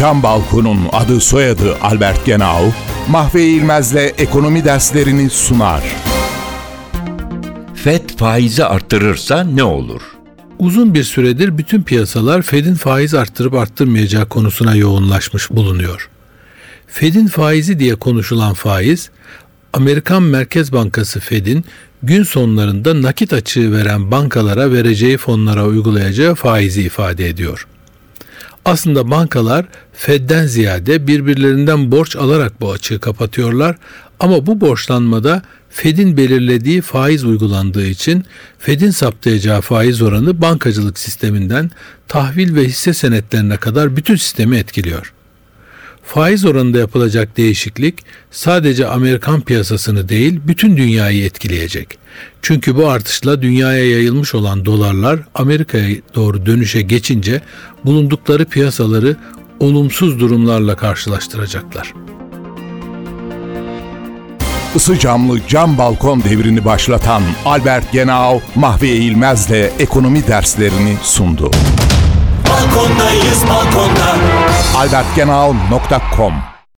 Cam Balkon'un adı soyadı Albert Genau, Mahve İlmez'le ekonomi derslerini sunar. FED faizi arttırırsa ne olur? Uzun bir süredir bütün piyasalar Fed'in faiz arttırıp arttırmayacağı konusuna yoğunlaşmış bulunuyor. Fed'in faizi diye konuşulan faiz, Amerikan Merkez Bankası Fed'in gün sonlarında nakit açığı veren bankalara vereceği fonlara uygulayacağı faizi ifade ediyor. Aslında bankalar Fed'den ziyade birbirlerinden borç alarak bu açığı kapatıyorlar ama bu borçlanmada Fed'in belirlediği faiz uygulandığı için Fed'in saptayacağı faiz oranı bankacılık sisteminden tahvil ve hisse senetlerine kadar bütün sistemi etkiliyor. Faiz oranında yapılacak değişiklik sadece Amerikan piyasasını değil bütün dünyayı etkileyecek. Çünkü bu artışla dünyaya yayılmış olan dolarlar Amerika'ya doğru dönüşe geçince bulundukları piyasaları olumsuz durumlarla karşılaştıracaklar. Isı camlı cam balkon devrini başlatan Albert Genau, Mahve İlmez'le ekonomi derslerini sundu. Balkondayız balkonda albertgenau.com